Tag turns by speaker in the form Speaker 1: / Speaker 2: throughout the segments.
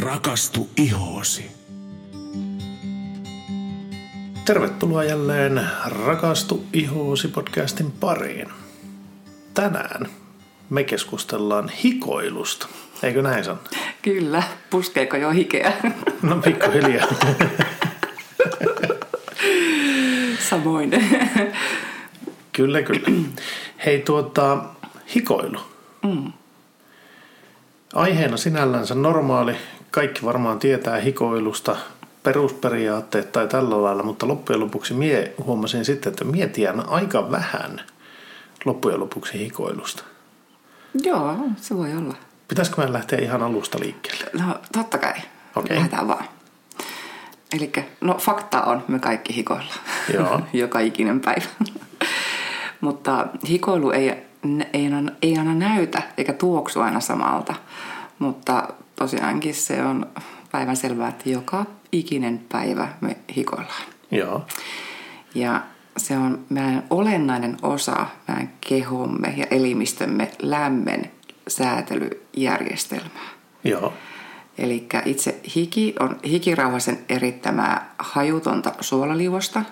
Speaker 1: Rakastu ihoosi.
Speaker 2: Tervetuloa jälleen Rakastu ihoosi podcastin pariin. Tänään me keskustellaan hikoilusta. Eikö näin Sanna?
Speaker 3: Kyllä, puskeeko jo hikeä?
Speaker 2: No pikkuhiljaa.
Speaker 3: Samoin.
Speaker 2: kyllä, kyllä. Hei tuota, hikoilu. Mm. Aiheena sinällänsä normaali. Kaikki varmaan tietää hikoilusta perusperiaatteet tai tällä lailla, mutta loppujen lopuksi mie huomasin sitten, että mietin aika vähän loppujen lopuksi hikoilusta.
Speaker 3: Joo, se voi olla.
Speaker 2: Pitäisikö meidän lähteä ihan alusta liikkeelle?
Speaker 3: No totta kai.
Speaker 2: Okei.
Speaker 3: Lähdetään vaan. Eli no fakta on, me kaikki hikoillaan.
Speaker 2: Joo.
Speaker 3: Joka ikinen päivä. Mutta hikoilu ei, ei, aina, ei aina näytä eikä tuoksu aina samalta. Mutta tosiaankin se on päivän selvää, että joka ikinen päivä me hikoillaan.
Speaker 2: Joo.
Speaker 3: Ja se on meidän olennainen osa meidän kehomme ja elimistömme lämmön säätelyjärjestelmää.
Speaker 2: Joo.
Speaker 3: Eli itse hiki on hikirauhasen erittämää hajutonta suolaliuosta,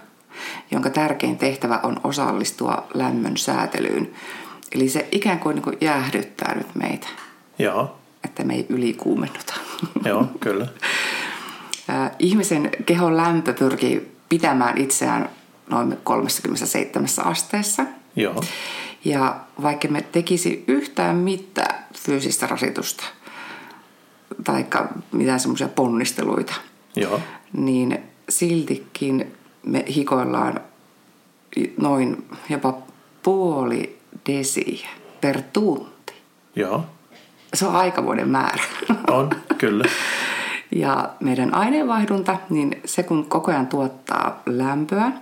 Speaker 3: jonka tärkein tehtävä on osallistua lämmön säätelyyn. Eli se ikään kuin, niin kuin jäähdyttää nyt meitä,
Speaker 2: Joo.
Speaker 3: Että me ei ylikuumennuta.
Speaker 2: Joo, kyllä.
Speaker 3: Ihmisen kehon lämpö pyrkii pitämään itseään noin 37 asteessa.
Speaker 2: Joo.
Speaker 3: Ja vaikka me tekisi yhtään mitään fyysistä rasitusta, tai mitään semmoisia ponnisteluita,
Speaker 2: Joo.
Speaker 3: niin siltikin me hikoillaan noin jopa puoli desiä per tunti.
Speaker 2: Joo.
Speaker 3: Se on aikavuoden määrä.
Speaker 2: On, kyllä.
Speaker 3: Ja meidän aineenvaihdunta, niin se kun koko ajan tuottaa lämpöä,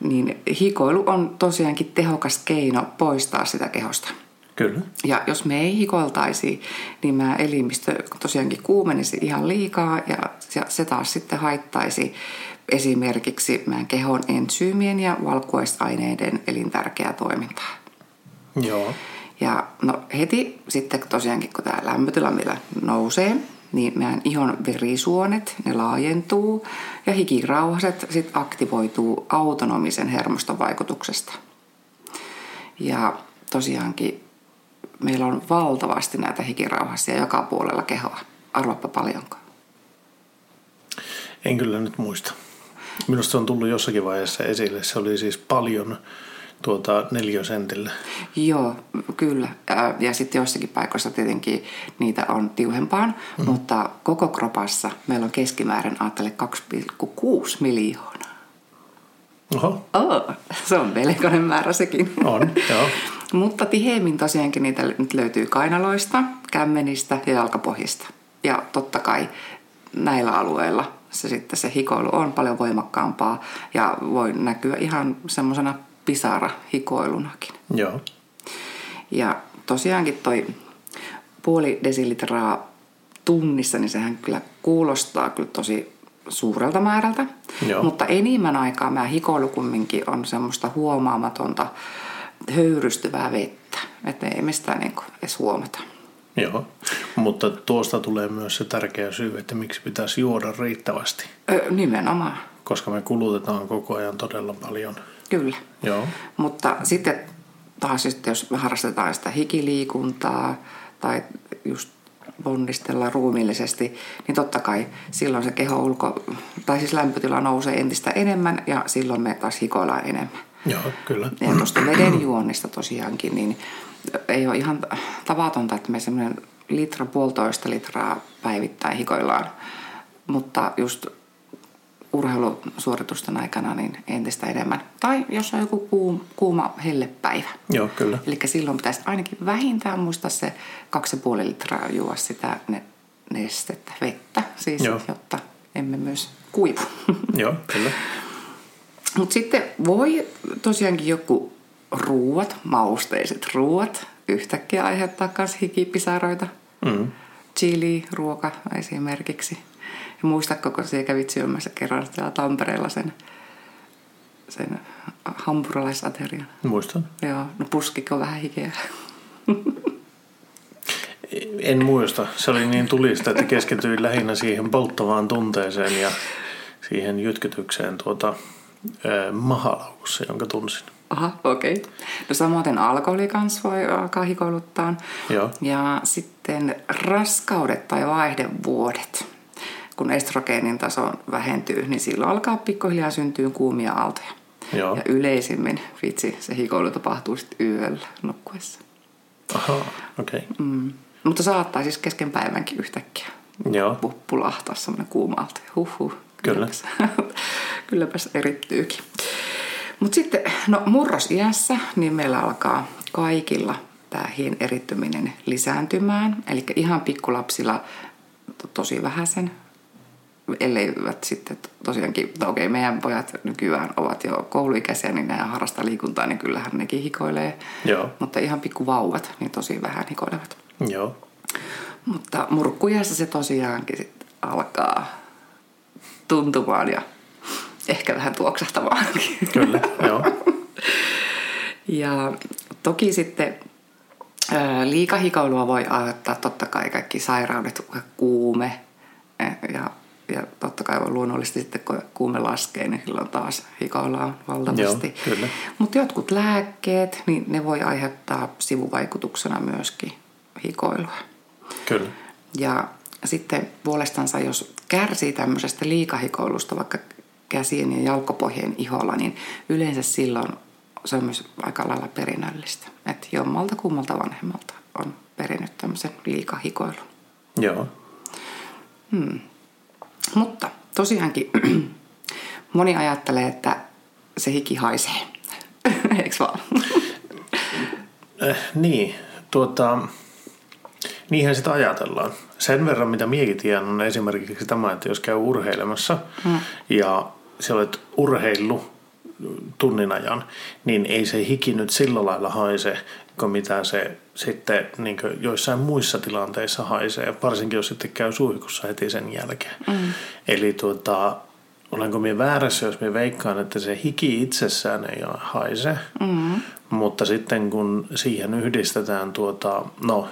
Speaker 3: niin hikoilu on tosiaankin tehokas keino poistaa sitä kehosta.
Speaker 2: Kyllä.
Speaker 3: Ja jos me ei hikoiltaisi, niin mä elimistö tosiaankin kuumenisi ihan liikaa ja se taas sitten haittaisi esimerkiksi meidän kehon entsyymien ja valkuaisaineiden elintärkeää toimintaa.
Speaker 2: Joo.
Speaker 3: Ja no heti sitten tosiaankin kun tämä lämpötila meillä nousee, niin meidän ihon verisuonet, ne laajentuu ja hikirauhaset sitten aktivoituu autonomisen hermoston vaikutuksesta. Ja tosiaankin meillä on valtavasti näitä hikirauhasia joka puolella kehoa. Arvappa paljonko.
Speaker 2: En kyllä nyt muista. Minusta se on tullut jossakin vaiheessa esille. Se oli siis paljon tuota neliösentillä.
Speaker 3: Joo, kyllä. Ja sitten joissakin paikoissa tietenkin niitä on tiuhempaan, mm. mutta koko kropassa meillä on keskimäärin, ajattele, 2,6 miljoonaa.
Speaker 2: Oho,
Speaker 3: Oh, se on melkoinen määrä sekin.
Speaker 2: on, joo.
Speaker 3: Mutta tiheimmin tosiaankin niitä nyt löytyy kainaloista, kämmenistä ja jalkapohjista. Ja totta kai näillä alueilla se sitten se hikoilu on paljon voimakkaampaa ja voi näkyä ihan semmoisena pisara hikoilunakin.
Speaker 2: Joo.
Speaker 3: Ja tosiaankin toi puoli desilitraa tunnissa, niin sehän kyllä kuulostaa kyllä tosi suurelta määrältä.
Speaker 2: Joo.
Speaker 3: Mutta enimmän aikaa mä hikoilu kumminkin on semmoista huomaamatonta höyrystyvää vettä. Että ei sitä niin edes huomata.
Speaker 2: Joo. Mutta tuosta tulee myös se tärkeä syy, että miksi pitäisi juoda riittävästi.
Speaker 3: Ö, nimenomaan,
Speaker 2: Koska me kulutetaan koko ajan todella paljon.
Speaker 3: Kyllä.
Speaker 2: Joo.
Speaker 3: Mutta sitten taas sitten, jos me harrastetaan sitä hikiliikuntaa tai just ponnistellaan ruumiillisesti, niin totta kai silloin se keho ulko, tai siis lämpötila nousee entistä enemmän ja silloin me taas hikoillaan enemmän.
Speaker 2: Joo, kyllä.
Speaker 3: Ja tuosta veden juonnista tosiaankin, niin ei ole ihan tavatonta, että me semmoinen litra, puolitoista litraa päivittäin hikoillaan. Mutta just urheilusuoritusten aikana niin entistä enemmän. Tai jos on joku kuuma, kuuma hellepäivä.
Speaker 2: Joo, kyllä.
Speaker 3: Eli silloin pitäisi ainakin vähintään muistaa se 2,5 litraa juo sitä ne, nestettä, vettä, siis
Speaker 2: Joo.
Speaker 3: jotta emme myös kuivu.
Speaker 2: Joo, kyllä.
Speaker 3: Mutta sitten voi tosiaankin joku ruuat, mausteiset ruuat, yhtäkkiä aiheuttaa myös hikipisaroita.
Speaker 2: Mm.
Speaker 3: Chili, ruoka esimerkiksi. Ja muistatko, kun siellä kävit syömässä kerran siellä Tampereella sen, sen hampurilaisatarian?
Speaker 2: Muistan.
Speaker 3: Joo, no puskiko vähän hikeä?
Speaker 2: En muista. Se oli niin tulista, että keskityin lähinnä siihen polttavaan tunteeseen ja siihen jytkytykseen tuota, äh, mahalaukussa, jonka tunsin.
Speaker 3: Aha, okei. Okay. No samoin alkoholi kanssa voi alkaa hikoiluttaa.
Speaker 2: Joo.
Speaker 3: Ja sitten raskaudet tai vaihdevuodet. Kun estrogeenin taso vähentyy, niin silloin alkaa pikkuhiljaa syntyä kuumia aaltoja.
Speaker 2: Joo.
Speaker 3: Ja yleisimmin, vitsi, se hikoilu tapahtuu sitten yöllä nukkuessa.
Speaker 2: Aha, okei. Okay.
Speaker 3: Mm. Mutta saattaa siis kesken päivänkin yhtäkkiä
Speaker 2: Joo.
Speaker 3: puppulahtaa semmoinen kuuma aalto. Huhhuh.
Speaker 2: Kyllä.
Speaker 3: Kylläpäs, kylläpäs erittyykin. Mutta sitten, no murrosiässä, niin meillä alkaa kaikilla tämä hien erittyminen lisääntymään. Eli ihan pikkulapsilla to- tosi vähäisen, elleivät sitten tosiaankin, okei, meidän pojat nykyään ovat jo kouluikäisiä, niin ne harrastaa liikuntaa, niin kyllähän nekin hikoilee.
Speaker 2: Joo.
Speaker 3: Mutta ihan pikkuvauvat, niin tosi vähän hikoilevat.
Speaker 2: Joo.
Speaker 3: Mutta murkkujässä se tosiaankin sit alkaa tuntumaan ja ehkä vähän tuoksahtamaan.
Speaker 2: Kyllä, joo.
Speaker 3: Ja toki sitten liikahikoilua voi aiheuttaa totta kai kaikki sairaudet, kuume ja, ja totta kai on luonnollisesti sitten kun kuume laskee, niin silloin taas hikoillaan valtavasti. Mutta jotkut lääkkeet, niin ne voi aiheuttaa sivuvaikutuksena myöskin hikoilua.
Speaker 2: Kyllä.
Speaker 3: Ja sitten puolestansa, jos kärsii tämmöisestä liikahikoilusta vaikka käsien ja jalkopohjien iholla, niin yleensä silloin se on myös aika lailla perinnöllistä. Että jommalta kummalta vanhemmalta on perinnyt tämmöisen liikahikoilun.
Speaker 2: Joo.
Speaker 3: Mutta tosiaankin moni ajattelee, että se hiki haisee. Eikö vaan?
Speaker 2: Eh, niin, tuota, niinhän sitä ajatellaan. Sen verran, mitä miekin tiedän, on esimerkiksi tämä, että jos käy urheilemassa mm. ja sä olet urheillut tunnin ajan, niin ei se hiki nyt sillä lailla haise, kuin mitä se sitten niin joissain muissa tilanteissa haisee, varsinkin jos sitten käy suihkussa heti sen jälkeen. Mm. Eli tuota, olenko minä väärässä, jos minä veikkaan, että se hiki itsessään ei haise, mm. mutta sitten kun siihen yhdistetään tuota, no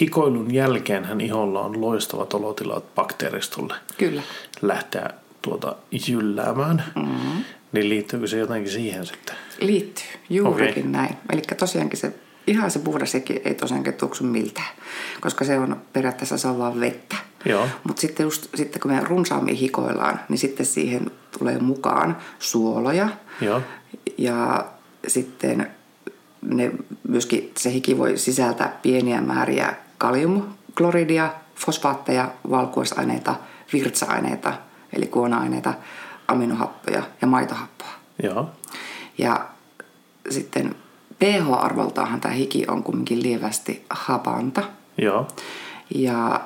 Speaker 2: hikoilun jälkeenhän iholla on loistavat olotilat bakteeristolle
Speaker 3: Kyllä.
Speaker 2: lähteä tuota jylläämään, mm-hmm. niin liittyykö se jotenkin siihen sitten?
Speaker 3: Liittyy, juurikin
Speaker 2: Okei.
Speaker 3: näin. Eli tosiaankin se ihan se puhdas hiki ei tosiaankin tuoksu miltään, koska se on periaatteessa se on vaan vettä. Mutta sitten, just, sitten kun me runsaammin hikoillaan, niin sitten siihen tulee mukaan suoloja.
Speaker 2: Joo.
Speaker 3: Ja sitten ne, myöskin se hiki voi sisältää pieniä määriä kaliumkloridia, fosfaatteja, valkuaisaineita, virtsa-aineita, eli kuona-aineita, aminohappoja ja maitohappoa.
Speaker 2: Joo.
Speaker 3: Ja sitten pH-arvoltaanhan tämä hiki on kumminkin lievästi hapanta.
Speaker 2: Joo.
Speaker 3: Ja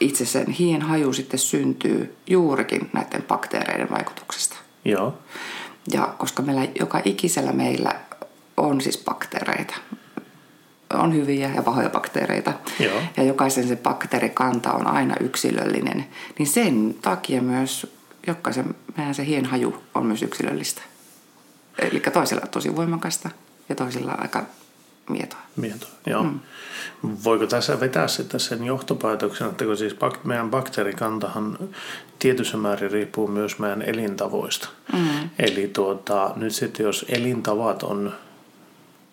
Speaker 3: itse sen hien haju sitten syntyy juurikin näiden bakteereiden vaikutuksesta.
Speaker 2: Joo.
Speaker 3: Ja koska meillä joka ikisellä meillä on siis bakteereita, on hyviä ja pahoja bakteereita,
Speaker 2: Joo.
Speaker 3: ja jokaisen se bakteerikanta on aina yksilöllinen, niin sen takia myös jokaisen meidän se hien haju on myös yksilöllistä. Eli toisilla tosi voimakasta ja toisilla aika mietoa.
Speaker 2: Mietoa, joo. Mm. Voiko tässä vetää sitten sen johtopäätöksen, että kun siis bak- meidän bakteerikantahan tietyssä määrin riippuu myös meidän elintavoista. Mm. Eli tuota, nyt sitten jos elintavat on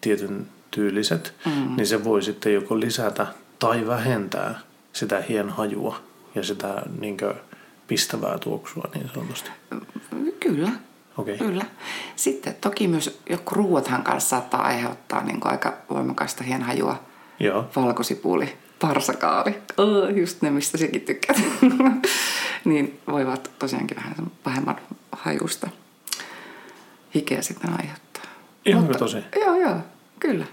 Speaker 2: tietyn tyyliset, mm. niin se voi sitten joko lisätä tai vähentää sitä hienhajua ja sitä niin pistävää tuoksua niin sanotusti.
Speaker 3: Kyllä.
Speaker 2: Okei.
Speaker 3: Kyllä. Sitten toki myös joku ruuathan kanssa saattaa aiheuttaa niin kuin aika voimakasta hienhajua.
Speaker 2: Joo.
Speaker 3: Valkosipuli, parsakaali, oh, just ne, mistä sekin tykkäät. niin voivat tosiaankin vähän vähemmän hajusta hikeä sitten aiheuttaa.
Speaker 2: Ihanko tosi?
Speaker 3: Joo, joo, kyllä.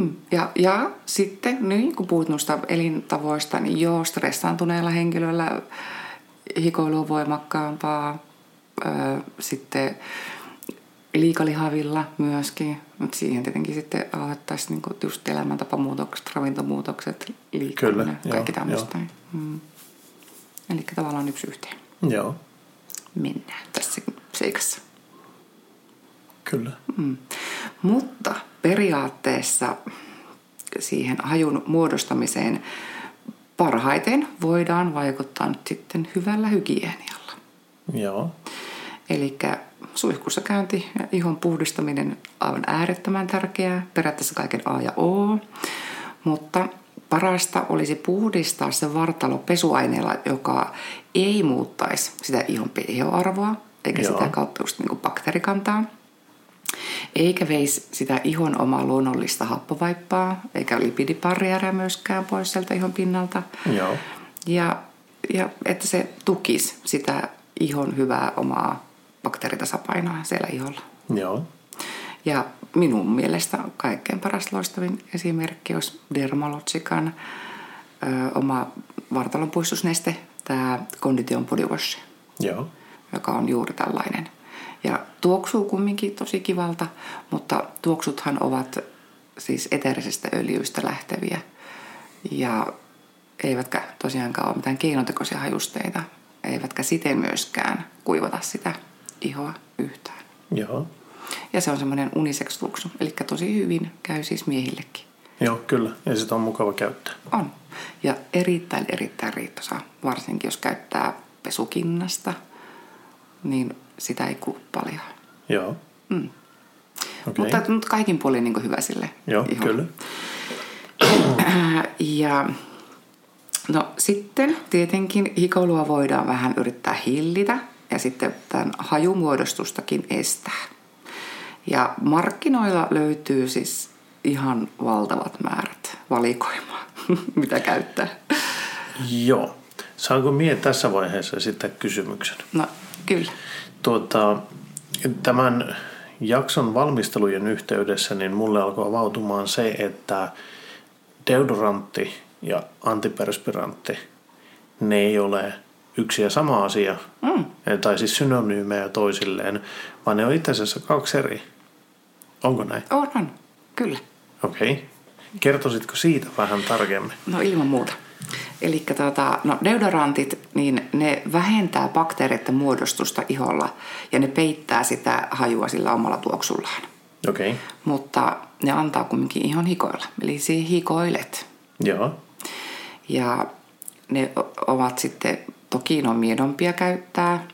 Speaker 3: Mm. Ja, ja sitten, niin kun puhut noista elintavoista, niin joo, stressaantuneella henkilöllä hikoilu on voimakkaampaa. Öö, sitten liikalihavilla myöskin, mutta siihen tietenkin sitten aloittaisi niin just elämäntapamuutokset, ravintomuutokset, liikkuminen,
Speaker 2: Kyllä,
Speaker 3: kaikki tämmöistä. Mm. Eli tavallaan yksi yhteen
Speaker 2: Joo,
Speaker 3: mennään tässä seikassa.
Speaker 2: kyllä.
Speaker 3: Mm. Mutta periaatteessa siihen hajun muodostamiseen parhaiten voidaan vaikuttaa nyt sitten hyvällä hygienialla.
Speaker 2: Joo.
Speaker 3: Eli suihkussa käynti ja ihon puhdistaminen on äärettömän tärkeää, periaatteessa kaiken A ja O, mutta parasta olisi puhdistaa se vartalo pesuaineella, joka ei muuttaisi sitä ihon pH-arvoa, eikä
Speaker 2: Joo.
Speaker 3: sitä kautta just niin bakteerikantaa, eikä veisi sitä ihon omaa luonnollista happovaippaa, eikä lipidiparriäriä myöskään pois sieltä ihon pinnalta.
Speaker 2: Joo.
Speaker 3: Ja, ja että se tukisi sitä ihon hyvää omaa bakteeritasapainoa siellä iholla.
Speaker 2: Joo.
Speaker 3: Ja minun mielestä kaikkein paras loistavin esimerkki olisi Dermalogican ö, oma vartalonpuistusneste, tämä Condition Body Wash,
Speaker 2: Joo.
Speaker 3: joka on juuri tällainen. Ja tuoksuu kumminkin tosi kivalta, mutta tuoksuthan ovat siis eteerisestä öljyistä lähteviä. Ja eivätkä tosiaankaan ole mitään keinotekoisia hajusteita, eivätkä siten myöskään kuivata sitä ihoa yhtään.
Speaker 2: Joo.
Speaker 3: Ja se on semmoinen unisex tuoksu, eli tosi hyvin käy siis miehillekin.
Speaker 2: Joo, kyllä. Ja sitä on mukava käyttää.
Speaker 3: On. Ja erittäin, erittäin riittävä, varsinkin jos käyttää pesukinnasta, niin sitä ei kulu paljon.
Speaker 2: Joo.
Speaker 3: Mm.
Speaker 2: Okei.
Speaker 3: Mutta, mutta kaikin puolin niin hyvä sille
Speaker 2: Joo,
Speaker 3: iholle.
Speaker 2: kyllä.
Speaker 3: Ja no sitten tietenkin hikoilua voidaan vähän yrittää hillitä ja sitten tämän hajumuodostustakin estää. Ja markkinoilla löytyy siis ihan valtavat määrät valikoimaa, mitä käyttää.
Speaker 2: Joo. Saanko mie tässä vaiheessa esittää kysymyksen?
Speaker 3: No kyllä.
Speaker 2: Tuota, tämän jakson valmistelujen yhteydessä niin mulle alkoi avautumaan se, että deodorantti ja antiperspirantti, ne ei ole yksi ja sama asia, mm. tai siis synonyymejä toisilleen, vaan ne on itse asiassa kaksi eri. Onko näin?
Speaker 3: On, on. Kyllä.
Speaker 2: Okei. Okay. Kertoisitko siitä vähän tarkemmin?
Speaker 3: No ilman muuta. Eli tota, no deodorantit, niin ne vähentää bakteereiden muodostusta iholla ja ne peittää sitä hajua sillä omalla tuoksullaan.
Speaker 2: Okei. Okay.
Speaker 3: Mutta ne antaa kumminkin ihon hikoilla. Eli siihen hikoilet.
Speaker 2: Joo.
Speaker 3: Ja ne ovat sitten, toki ne on miedompia käyttää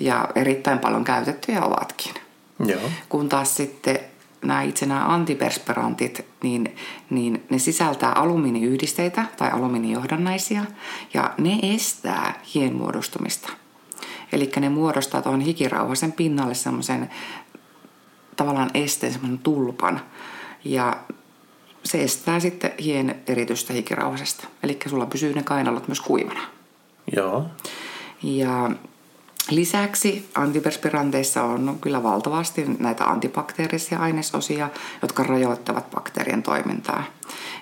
Speaker 3: ja erittäin paljon käytettyjä ovatkin.
Speaker 2: Joo.
Speaker 3: Kun taas sitten nämä itse nämä antiperspirantit, niin, niin ne sisältää alumiiniyhdisteitä tai alumiinijohdannaisia ja ne estää hien muodostumista. Eli ne muodostaa tuohon hikirauhasen pinnalle semmoisen tavallaan esteen, semmoinen tulpan. Ja se estää sitten hien eritystä hikirauhasesta. Eli sulla pysyy ne kainalot myös kuivana.
Speaker 2: Joo.
Speaker 3: Ja lisäksi antiperspiranteissa on kyllä valtavasti näitä antibakteerisia ainesosia, jotka rajoittavat bakteerien toimintaa.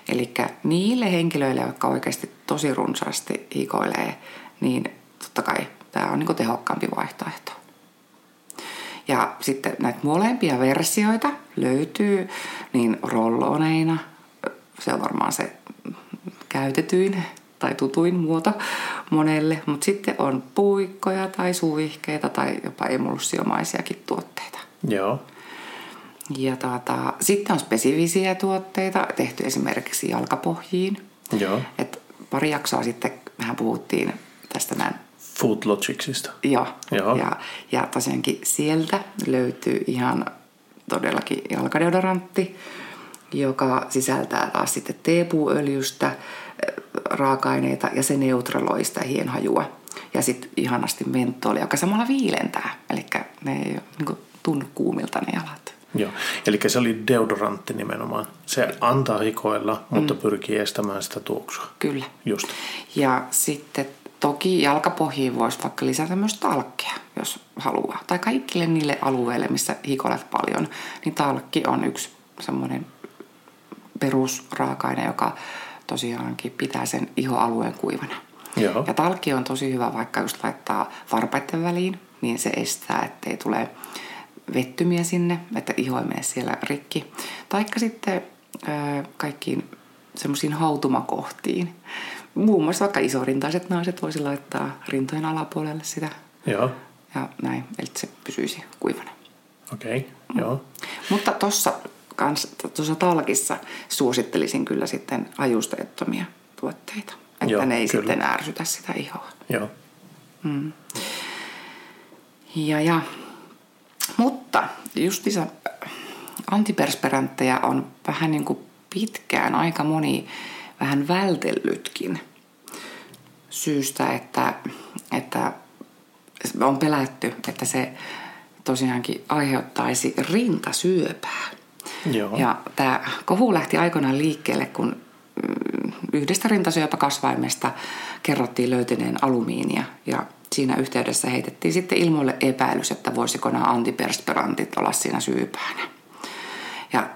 Speaker 3: Eli niille henkilöille, jotka oikeasti tosi runsaasti hikoilee, niin totta kai tämä on niin tehokkaampi vaihtoehto. Ja sitten näitä molempia versioita löytyy niin rolloneina, se on varmaan se käytetyin tai tutuin muoto monelle, mutta sitten on puikkoja tai suihkeita tai jopa emulssiomaisiakin tuotteita.
Speaker 2: Joo.
Speaker 3: Ja tuota, sitten on spesifisiä tuotteita tehty esimerkiksi jalkapohjiin.
Speaker 2: Joo.
Speaker 3: Et pari jaksoa sitten mehän puhuttiin tästä näin
Speaker 2: Food Logicsista.
Speaker 3: Joo.
Speaker 2: Joo.
Speaker 3: Ja, ja tosiaankin sieltä löytyy ihan todellakin jalkadeodorantti, joka sisältää taas sitten teepuuöljystä äh, raaka-aineita ja se neutraloi sitä hienhajua. Ja sitten ihanasti mentooli, joka samalla viilentää. Eli ne ei niin tunnu kuumilta ne jalat.
Speaker 2: Joo, eli se oli deodorantti nimenomaan. Se antaa hikoilla, mutta mm. pyrkii estämään sitä tuoksua.
Speaker 3: Kyllä.
Speaker 2: Just.
Speaker 3: Ja sitten toki jalkapohjiin voisi vaikka lisätä myös talkkia, jos haluaa. Tai kaikille niille alueille, missä hikoilet paljon, niin talkki on yksi semmoinen perusraaka-aine, joka tosiaankin pitää sen ihoalueen kuivana.
Speaker 2: Joo.
Speaker 3: Ja talkki on tosi hyvä vaikka just laittaa varpaiden väliin, niin se estää, ettei tule vettymiä sinne, että iho ei mene siellä rikki. Taikka sitten ö, kaikkiin semmoisiin hautumakohtiin. Muun muassa vaikka isorintaiset naiset voisi laittaa rintojen alapuolelle sitä
Speaker 2: Joo.
Speaker 3: ja näin, eli se pysyisi kuivana.
Speaker 2: Okei. Okay. Joo.
Speaker 3: Mutta tuossa kans tuossa talkissa suosittelisin kyllä sitten hajusteettomia tuotteita. Että
Speaker 2: Joo,
Speaker 3: ne ei
Speaker 2: kyllä.
Speaker 3: sitten ärsytä sitä ihoa.
Speaker 2: Joo.
Speaker 3: Ja, ja. Mutta justiinsa antipersperantteja on vähän niin kuin pitkään aika moni vähän vältellytkin syystä, että, että on pelätty, että se tosiaankin aiheuttaisi rintasyöpää.
Speaker 2: Joo.
Speaker 3: Ja tämä kohu lähti aikoinaan liikkeelle, kun mm, yhdestä rintasyöpäkasvaimesta kerrottiin löytyneen alumiinia ja siinä yhteydessä heitettiin sitten ilmoille epäilys, että voisiko nämä antipersperantit olla siinä syypäänä. Ja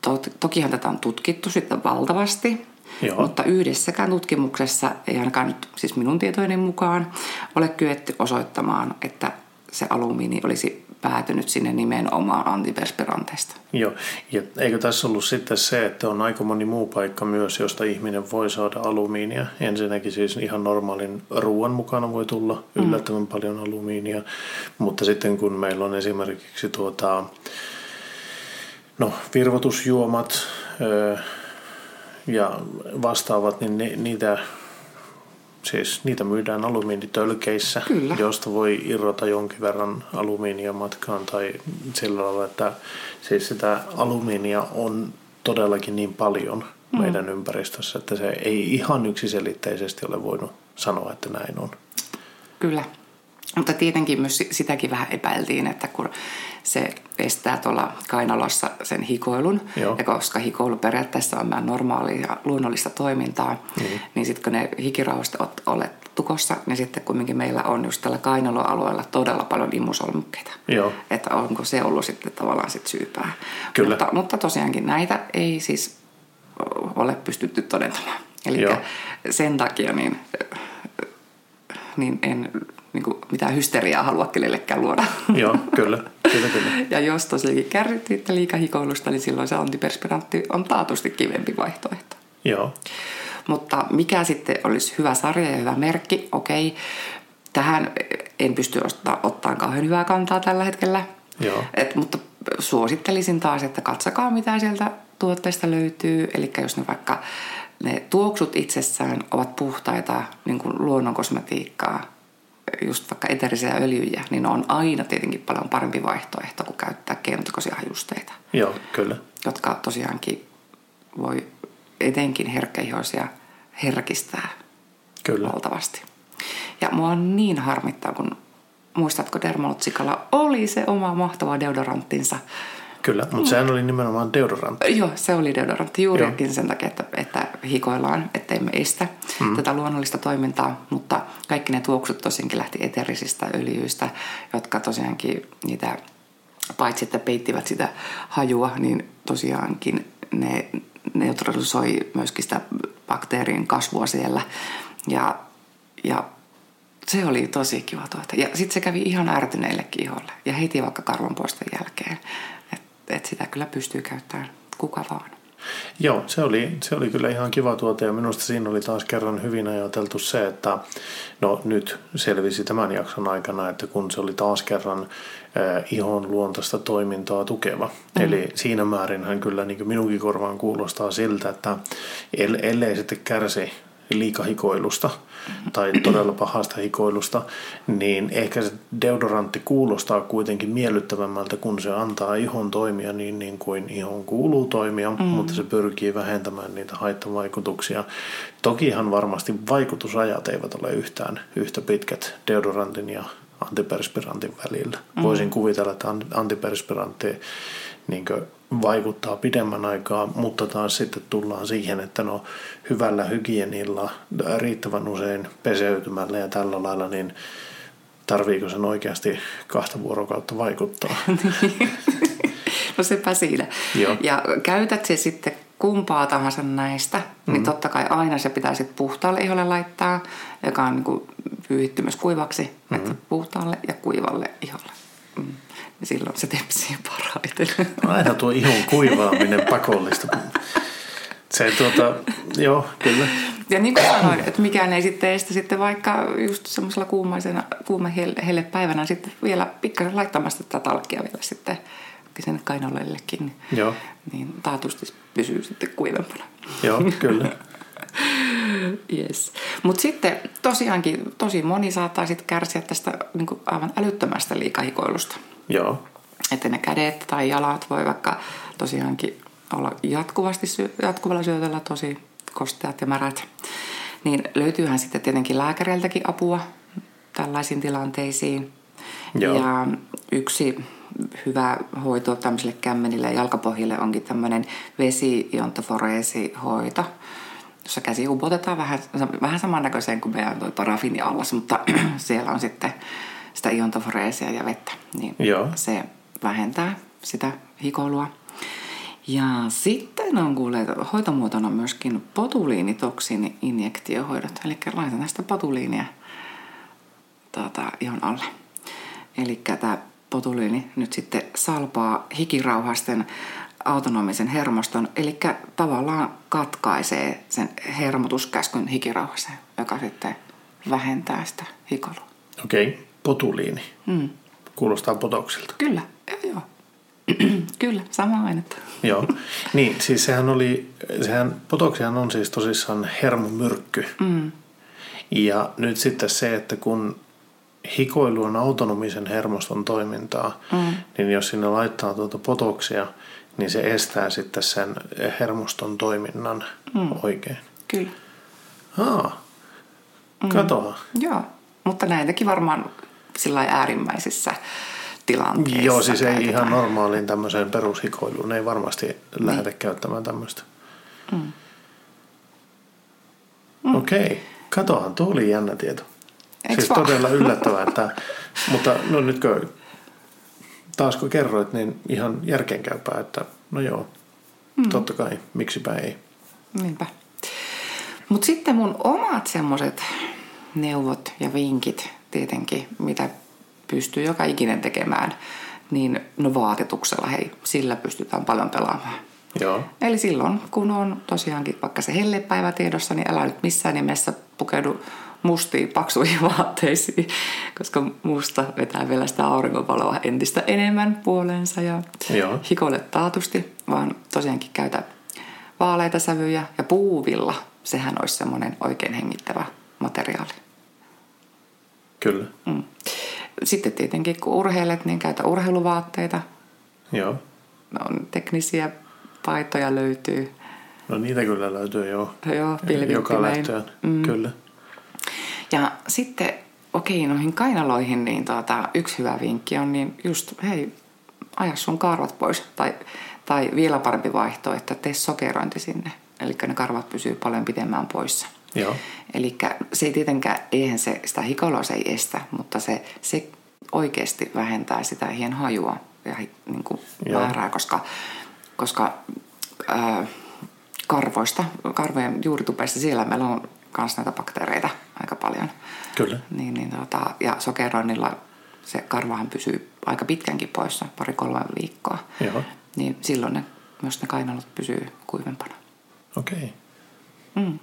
Speaker 3: to, tokihan tätä on tutkittu sitten valtavasti,
Speaker 2: Joo.
Speaker 3: mutta yhdessäkään tutkimuksessa ei ainakaan nyt siis minun tietojeni mukaan ole kyetty osoittamaan, että se alumiini olisi päätynyt sinne nimenomaan antipersperanteista.
Speaker 2: Joo, ja eikö tässä ollut sitten se, että on aika moni muu paikka myös, josta ihminen voi saada alumiinia. Ensinnäkin siis ihan normaalin ruoan mukana voi tulla yllättävän mm. paljon alumiinia, mutta sitten kun meillä on esimerkiksi tuota, no, virvotusjuomat öö, ja vastaavat, niin ne, niitä, siis niitä myydään alumiinitölkeissä,
Speaker 3: Kyllä.
Speaker 2: josta voi irrota jonkin verran alumiinia matkaan tai sillä lailla, että siis sitä alumiinia on todellakin niin paljon mm. meidän ympäristössä, että se ei ihan yksiselitteisesti ole voinut sanoa, että näin on.
Speaker 3: Kyllä. Mutta tietenkin myös si- sitäkin vähän epäiltiin, että kun se estää tuolla kainalossa sen hikoilun,
Speaker 2: Joo.
Speaker 3: ja koska hikoilu periaatteessa on meidän normaalia ja luonnollista toimintaa,
Speaker 2: Niin.
Speaker 3: niin sitten kun ne hikirauhaset ovat olleet tukossa, niin sitten kumminkin meillä on just tällä kainaloalueella todella paljon imusolmukkeita.
Speaker 2: Joo.
Speaker 3: Että onko se ollut sitten tavallaan sit syypää.
Speaker 2: Kyllä.
Speaker 3: Mutta, mutta tosiaankin näitä ei siis ole pystytty todentamaan. Eli sen takia niin, niin en niin kuin mitään hysteriaa halua kenellekään luoda.
Speaker 2: Joo, kyllä, kyllä, kyllä.
Speaker 3: Ja jos tosiaankin kärryttiin liikahikoilusta, niin silloin se antiperspirantti on taatusti kivempi vaihtoehto.
Speaker 2: Joo,
Speaker 3: Mutta mikä sitten olisi hyvä sarja ja hyvä merkki? Okei, tähän en pysty ottaa, ottamaan kauhean hyvää kantaa tällä hetkellä.
Speaker 2: Joo.
Speaker 3: Et, mutta suosittelisin taas, että katsokaa mitä sieltä tuotteista löytyy. Eli jos ne vaikka ne tuoksut itsessään ovat puhtaita niin kuin luonnon kosmetiikkaa, just vaikka eterisiä öljyjä, niin on aina tietenkin paljon parempi vaihtoehto kuin käyttää keinotekoisia hajusteita
Speaker 2: joo, kyllä.
Speaker 3: jotka tosiaankin voi etenkin herkkäihoisia herkistää
Speaker 2: Kyllä.
Speaker 3: valtavasti. Ja mua on niin harmittaa, kun muistatko Dermalotsikalla oli se oma mahtava deodoranttinsa.
Speaker 2: Kyllä, mutta sehän oli nimenomaan deodorantti.
Speaker 3: Joo, se oli deodorantti juurikin sen takia, että, että hikoillaan, ettei me estä mm. tätä luonnollista toimintaa. Mutta kaikki ne tuoksut tosiaankin lähti eterisistä öljyistä, jotka tosiaankin niitä, paitsi että peittivät sitä hajua, niin tosiaankin ne neutralisoi myöskin sitä bakteerien kasvua siellä. Ja, ja se oli tosi kiva tuote. Ja sitten se kävi ihan ärtyneillekin iholle. Ja heti vaikka karvonpoiston jälkeen. Että et sitä kyllä pystyy käyttämään kuka vaan.
Speaker 2: Joo, se oli, se oli kyllä ihan kiva tuote ja minusta siinä oli taas kerran hyvin ajateltu se, että no nyt selvisi tämän jakson aikana, että kun se oli taas kerran äh, ihon luontaista toimintaa tukeva. Mm. Eli siinä määrin hän kyllä niin minunkin korvaan kuulostaa siltä, että el- ellei sitten kärsi liikahikoilusta tai todella pahasta hikoilusta, niin ehkä se deodorantti kuulostaa kuitenkin miellyttävämmältä, kun se antaa ihon toimia niin, niin kuin ihon kuuluu toimia, mm. mutta se pyrkii vähentämään niitä haittavaikutuksia. Tokihan varmasti vaikutusajat eivät ole yhtään yhtä pitkät deodorantin ja antiperspirantin välillä. Mm. Voisin kuvitella, että antiperspirantti niin vaikuttaa pidemmän aikaa, mutta taas sitten tullaan siihen, että no hyvällä hygienilla, riittävän usein peseytymällä ja tällä lailla, niin tarviiko sen oikeasti kahta vuorokautta vaikuttaa?
Speaker 3: no sepä siinä.
Speaker 2: Joo.
Speaker 3: Ja käytät se sitten kumpaa tahansa näistä, mm. niin totta kai aina se pitää sitten puhtaalle iholle laittaa, joka on niin pyyhitty myös kuivaksi, mm-hmm. että puhtaalle ja kuivalle iholle. Mm. Ja silloin se tepsii parhaiten.
Speaker 2: Aina tuo ihon kuivaaminen pakollista. Se tuota, joo, kyllä.
Speaker 3: Ja niin kuin sanoin, että mikään ei sitten estä sitten vaikka just semmoisella kuumaisena, kuuma helle päivänä sitten vielä pikkasen laittamasta tätä talkkia vielä sitten sinne kainaloillekin, niin,
Speaker 2: Joo,
Speaker 3: niin taatusti pysyy sitten kuivempana.
Speaker 2: joo, kyllä.
Speaker 3: Yes. Mutta sitten tosiaankin tosi moni saattaa sitten kärsiä tästä niin aivan älyttömästä liikahikoilusta.
Speaker 2: Joo,
Speaker 3: Että ne kädet tai jalat voi vaikka tosiaankin olla jatkuvasti jatkuvalla syötöllä tosi kosteat ja märät. Niin löytyyhän sitten tietenkin lääkäreiltäkin apua tällaisiin tilanteisiin.
Speaker 2: Joo.
Speaker 3: Ja yksi hyvä hoito tämmöisille kämmenille ja jalkapohjille onkin tämmöinen vesi-iontoforeesihoito, jossa käsi upotetaan vähän, vähän samannäköiseen kuin meidän toi parafiiniallas, mutta siellä on sitten sitä iontoforeesia ja vettä. Niin
Speaker 2: Joo.
Speaker 3: se vähentää sitä hikoilua. Ja sitten on kuule hoitomuotona myöskin potuliinitoksiini-injektiohoidot. Eli laitetaan sitä potuliinia tuota, ihon alle. Eli tämä potuliini nyt sitten salpaa hikirauhasten autonomisen hermoston, eli tavallaan katkaisee sen hermotuskäskyn hikirauhaseen, joka sitten vähentää sitä hikoilua.
Speaker 2: okei. Potuliini.
Speaker 3: Mm.
Speaker 2: Kuulostaa potoksilta.
Speaker 3: Kyllä, joo, joo. Kyllä, sama ainetta.
Speaker 2: Joo. Niin, siis sehän oli, sehän, potoksihan on siis tosissaan hermomyrkky.
Speaker 3: Mm.
Speaker 2: Ja nyt sitten se, että kun hikoilu on autonomisen hermoston toimintaa,
Speaker 3: Mm.
Speaker 2: niin jos sinne laittaa tuota potoksia, niin se estää sitten sen hermoston toiminnan
Speaker 3: Mm.
Speaker 2: oikein.
Speaker 3: Kyllä.
Speaker 2: Aa, katoa.
Speaker 3: Joo, mutta näitäkin varmaan sillä äärimmäisissä tilanteissa.
Speaker 2: Joo, siis ei
Speaker 3: käytetään.
Speaker 2: ihan normaaliin tämmöiseen perushikoiluun. Ne ei varmasti lähde käyttämään tämmöistä.
Speaker 3: Mm.
Speaker 2: Mm. Okei, okay. katohan, tuo oli jännä tieto.
Speaker 3: Eiks
Speaker 2: siis
Speaker 3: vaan?
Speaker 2: todella yllättävää, että, mutta no nytkö taas kun kerroit, niin ihan järkeenkäypää, että no joo, mm. totta kai, miksipä ei.
Speaker 3: Niinpä. Mutta sitten mun omat semmoset neuvot ja vinkit tietenkin, mitä pystyy joka ikinen tekemään, niin no vaatetuksella, hei, sillä pystytään paljon pelaamaan.
Speaker 2: Joo,
Speaker 3: Eli silloin, kun on tosiaankin vaikka se hellepäivä tiedossa, niin älä nyt missään nimessä pukeudu mustiin, paksuihin vaatteisiin, koska musta vetää vielä sitä auringonvaloa entistä enemmän puoleensa ja
Speaker 2: Joo.
Speaker 3: hikoile taatusti, vaan tosiaankin käytä vaaleita sävyjä ja puuvilla. Sehän olisi semmoinen oikein hengittävä materiaali.
Speaker 2: Kyllä.
Speaker 3: Mm. Sitten tietenkin kun urheilet, niin käytä urheiluvaatteita.
Speaker 2: Joo.
Speaker 3: On teknisiä paitoja löytyy.
Speaker 2: No niitä kyllä löytyy jo.
Speaker 3: Joo,
Speaker 2: Joka lähtöön, mm. kyllä.
Speaker 3: Ja sitten, okei, noihin kainaloihin, niin tuota, yksi hyvä vinkki on, niin just, hei, aja sun karvat pois. Tai, tai vielä parempi vaihtoehto, tee sokerointi sinne. Eli ne karvat pysyy paljon pitemmään poissa. Eli se ei tietenkään, eihän se sitä hikoilua se ei estä, mutta se, se oikeasti vähentää sitä hien hajua ja niin kuin
Speaker 2: Joo.
Speaker 3: määrää, koska, koska ää, karvoista, karvojen juuritupeissa siellä meillä on myös näitä bakteereita aika paljon.
Speaker 2: kyllä.
Speaker 3: Niin, niin tota, ja sokeroinnilla se karvahan pysyy aika pitkänkin poissa, pari-kolme viikkoa.
Speaker 2: Joo,
Speaker 3: Niin silloin ne, myös ne kainalot pysyy kuivempana.
Speaker 2: okei.
Speaker 3: Mm.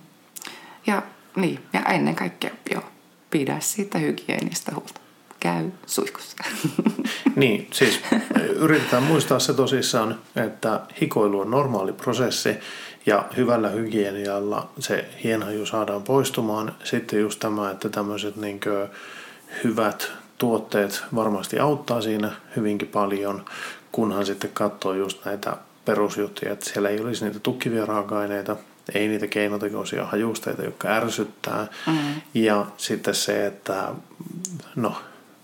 Speaker 3: Ja, niin, ja ennen kaikkea, joo, pidä siitä hygienistä huolta. Käy suihkussa.
Speaker 2: Niin, siis yritetään muistaa se tosissaan, että hikoilu on normaali prosessi ja hyvällä hygienialla se hienhaju saadaan poistumaan. Sitten just tämä, että tämmöiset niin hyvät tuotteet varmasti auttaa siinä hyvinkin paljon, kunhan sitten katsoo just näitä perusjuttuja, että siellä ei olisi niitä tukkivia raaka-aineita, ei niitä keinotekoisia hajusteita, jotka ärsyttää.
Speaker 3: Mm.
Speaker 2: Ja sitten se, että no,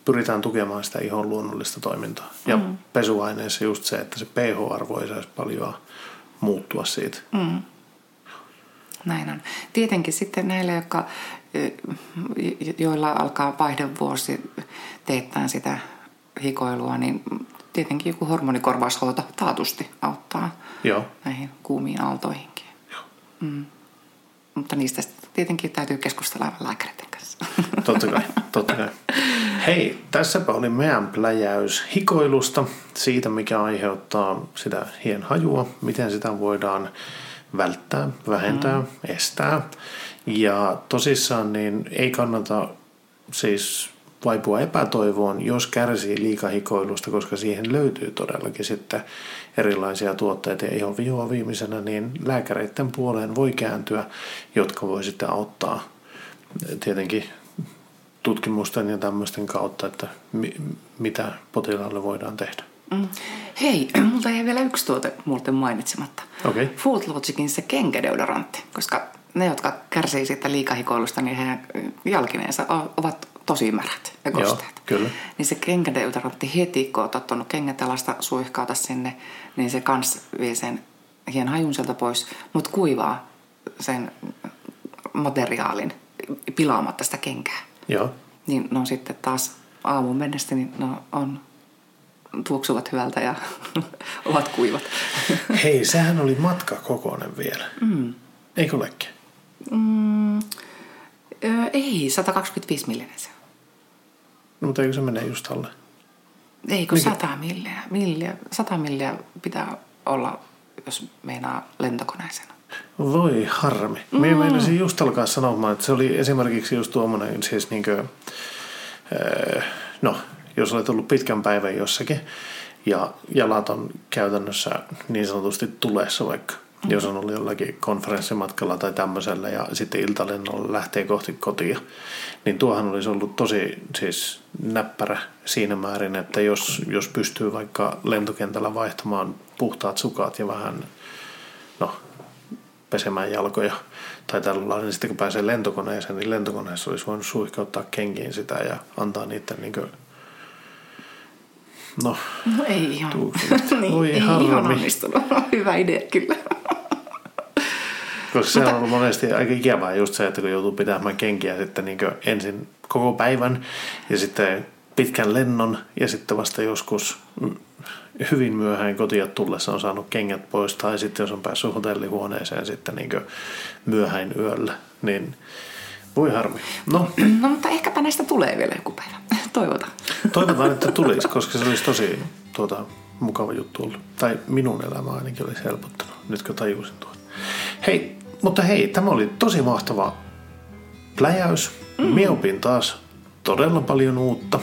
Speaker 2: pyritään tukemaan sitä ihon luonnollista toimintaa. Ja mm. pesuaineissa just se, että se pH-arvo ei saisi paljon muuttua siitä.
Speaker 3: Mm. Näin on. Tietenkin sitten näille, jotka, joilla alkaa vaihdevuosi teettää sitä hikoilua, niin tietenkin joku hormonikorvaushoito taatusti auttaa
Speaker 2: Joo,
Speaker 3: näihin kuumiin aaltoihinkin. Mm. Mutta niistä tietenkin täytyy keskustella aivan lääkäreiden kanssa.
Speaker 2: totta kai, totta kai. Hei, tässäpä oli meidän pläjäys hikoilusta, siitä mikä aiheuttaa sitä hienhajua, miten sitä voidaan välttää, vähentää, mm. estää. Ja tosissaan niin ei kannata siis vaipua epätoivoon, jos kärsii liikahikoilusta, koska siihen löytyy todellakin sitten erilaisia tuotteita. Ja ihan vihoa viimeisenä, niin lääkäreiden puoleen voi kääntyä, jotka voi sitten auttaa tietenkin tutkimusten ja tämmöisten kautta, että mi- mitä potilaalle voidaan tehdä.
Speaker 3: Mm. Hei, multa jäi vielä yksi tuote muuten mainitsematta.
Speaker 2: Okay.
Speaker 3: Food Logicin se kenkädeodorantti, koska ne, jotka kärsii siitä liikahikoilusta, niin heidän jalkineensa ovat tosi märät ja
Speaker 2: Joo,
Speaker 3: kosteet.
Speaker 2: kyllä.
Speaker 3: Niin se kenkädeodorantti heti, kun oot ottanut kengätalasta, suihkauta sinne, niin se kans vie sen hien hajun sieltä pois, mutta kuivaa sen materiaalin pilaamatta sitä kenkää.
Speaker 2: Joo.
Speaker 3: Niin no sitten taas aamuun mennessä, niin no on tuoksuvat hyvältä ja ovat kuivat.
Speaker 2: Hei, sehän oli matka kokoinen vielä. Mm. Eikö olekin?
Speaker 3: Mm, ö, ei, 125 millinen se.
Speaker 2: No, mutta eikö se mene just alle?
Speaker 3: Ei, kun
Speaker 2: Mikä?
Speaker 3: 100 milliä, milliä. 100 milliä pitää olla, jos meinaa lentokoneeseen.
Speaker 2: Voi harmi. Mm. Minä meinasin just alkaa sanomaan, että se oli esimerkiksi just tuommoinen, siis niinkö, öö, no, jos olet ollut pitkän päivän jossakin ja jalat on käytännössä niin sanotusti tulessa vaikka, mm. jos on ollut jollakin konferenssimatkalla tai tämmöisellä ja sitten iltalennolla lähtee kohti kotia, niin tuohan olisi ollut tosi siis näppärä siinä määrin, että jos, jos pystyy vaikka lentokentällä vaihtamaan puhtaat sukat ja vähän no, pesemään jalkoja tai tällä lailla, niin sitten kun pääsee lentokoneeseen, niin lentokoneessa olisi voinut suihkauttaa kenkiin sitä ja antaa niiden niin kuin, no,
Speaker 3: No ei ihan. Niin, ei ihan onnistunut. Hyvä idea kyllä.
Speaker 2: Koska se on ollut monesti aika ikävää just se, että kun joutuu pitämään kenkiä sitten niin ensin koko päivän ja sitten pitkän lennon ja sitten vasta joskus hyvin myöhään kotia tullessa on saanut kengät pois tai sitten jos on päässyt hotellihuoneeseen sitten niin myöhäin yöllä, niin voi harmi. No,
Speaker 3: No mutta ehkäpä näistä tulee vielä joku päivä. Toivotaan.
Speaker 2: toivotaan, että tulisi, koska se olisi tosi tuota, mukava juttu ollut. Tai minun elämä ainakin olisi helpottanut, nyt kun tajusin tuon. Hei, mutta hei, tämä oli tosi mahtava pläjäys. Mm. Mie opin taas todella paljon uutta.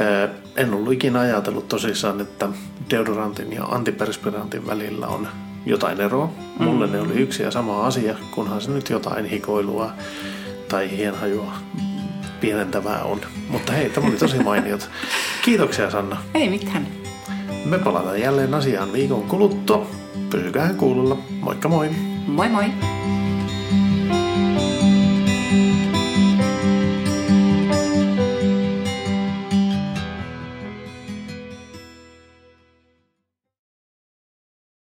Speaker 2: Ää, En ollut ikinä ajatellut tosissaan, että deodorantin ja antiperspirantin välillä on jotain eroa. Mulle ne oli yksi ja sama asia, kunhan se nyt jotain hikoilua tai hienhajua pienentävää on. Mutta hei, tämä oli tosi mainiot. Kiitoksia Sanna.
Speaker 3: Ei mitään.
Speaker 2: Me palataan jälleen asiaan viikon kuluttua. Pysykää kuulolla. Moikka moi!
Speaker 3: Moi moi!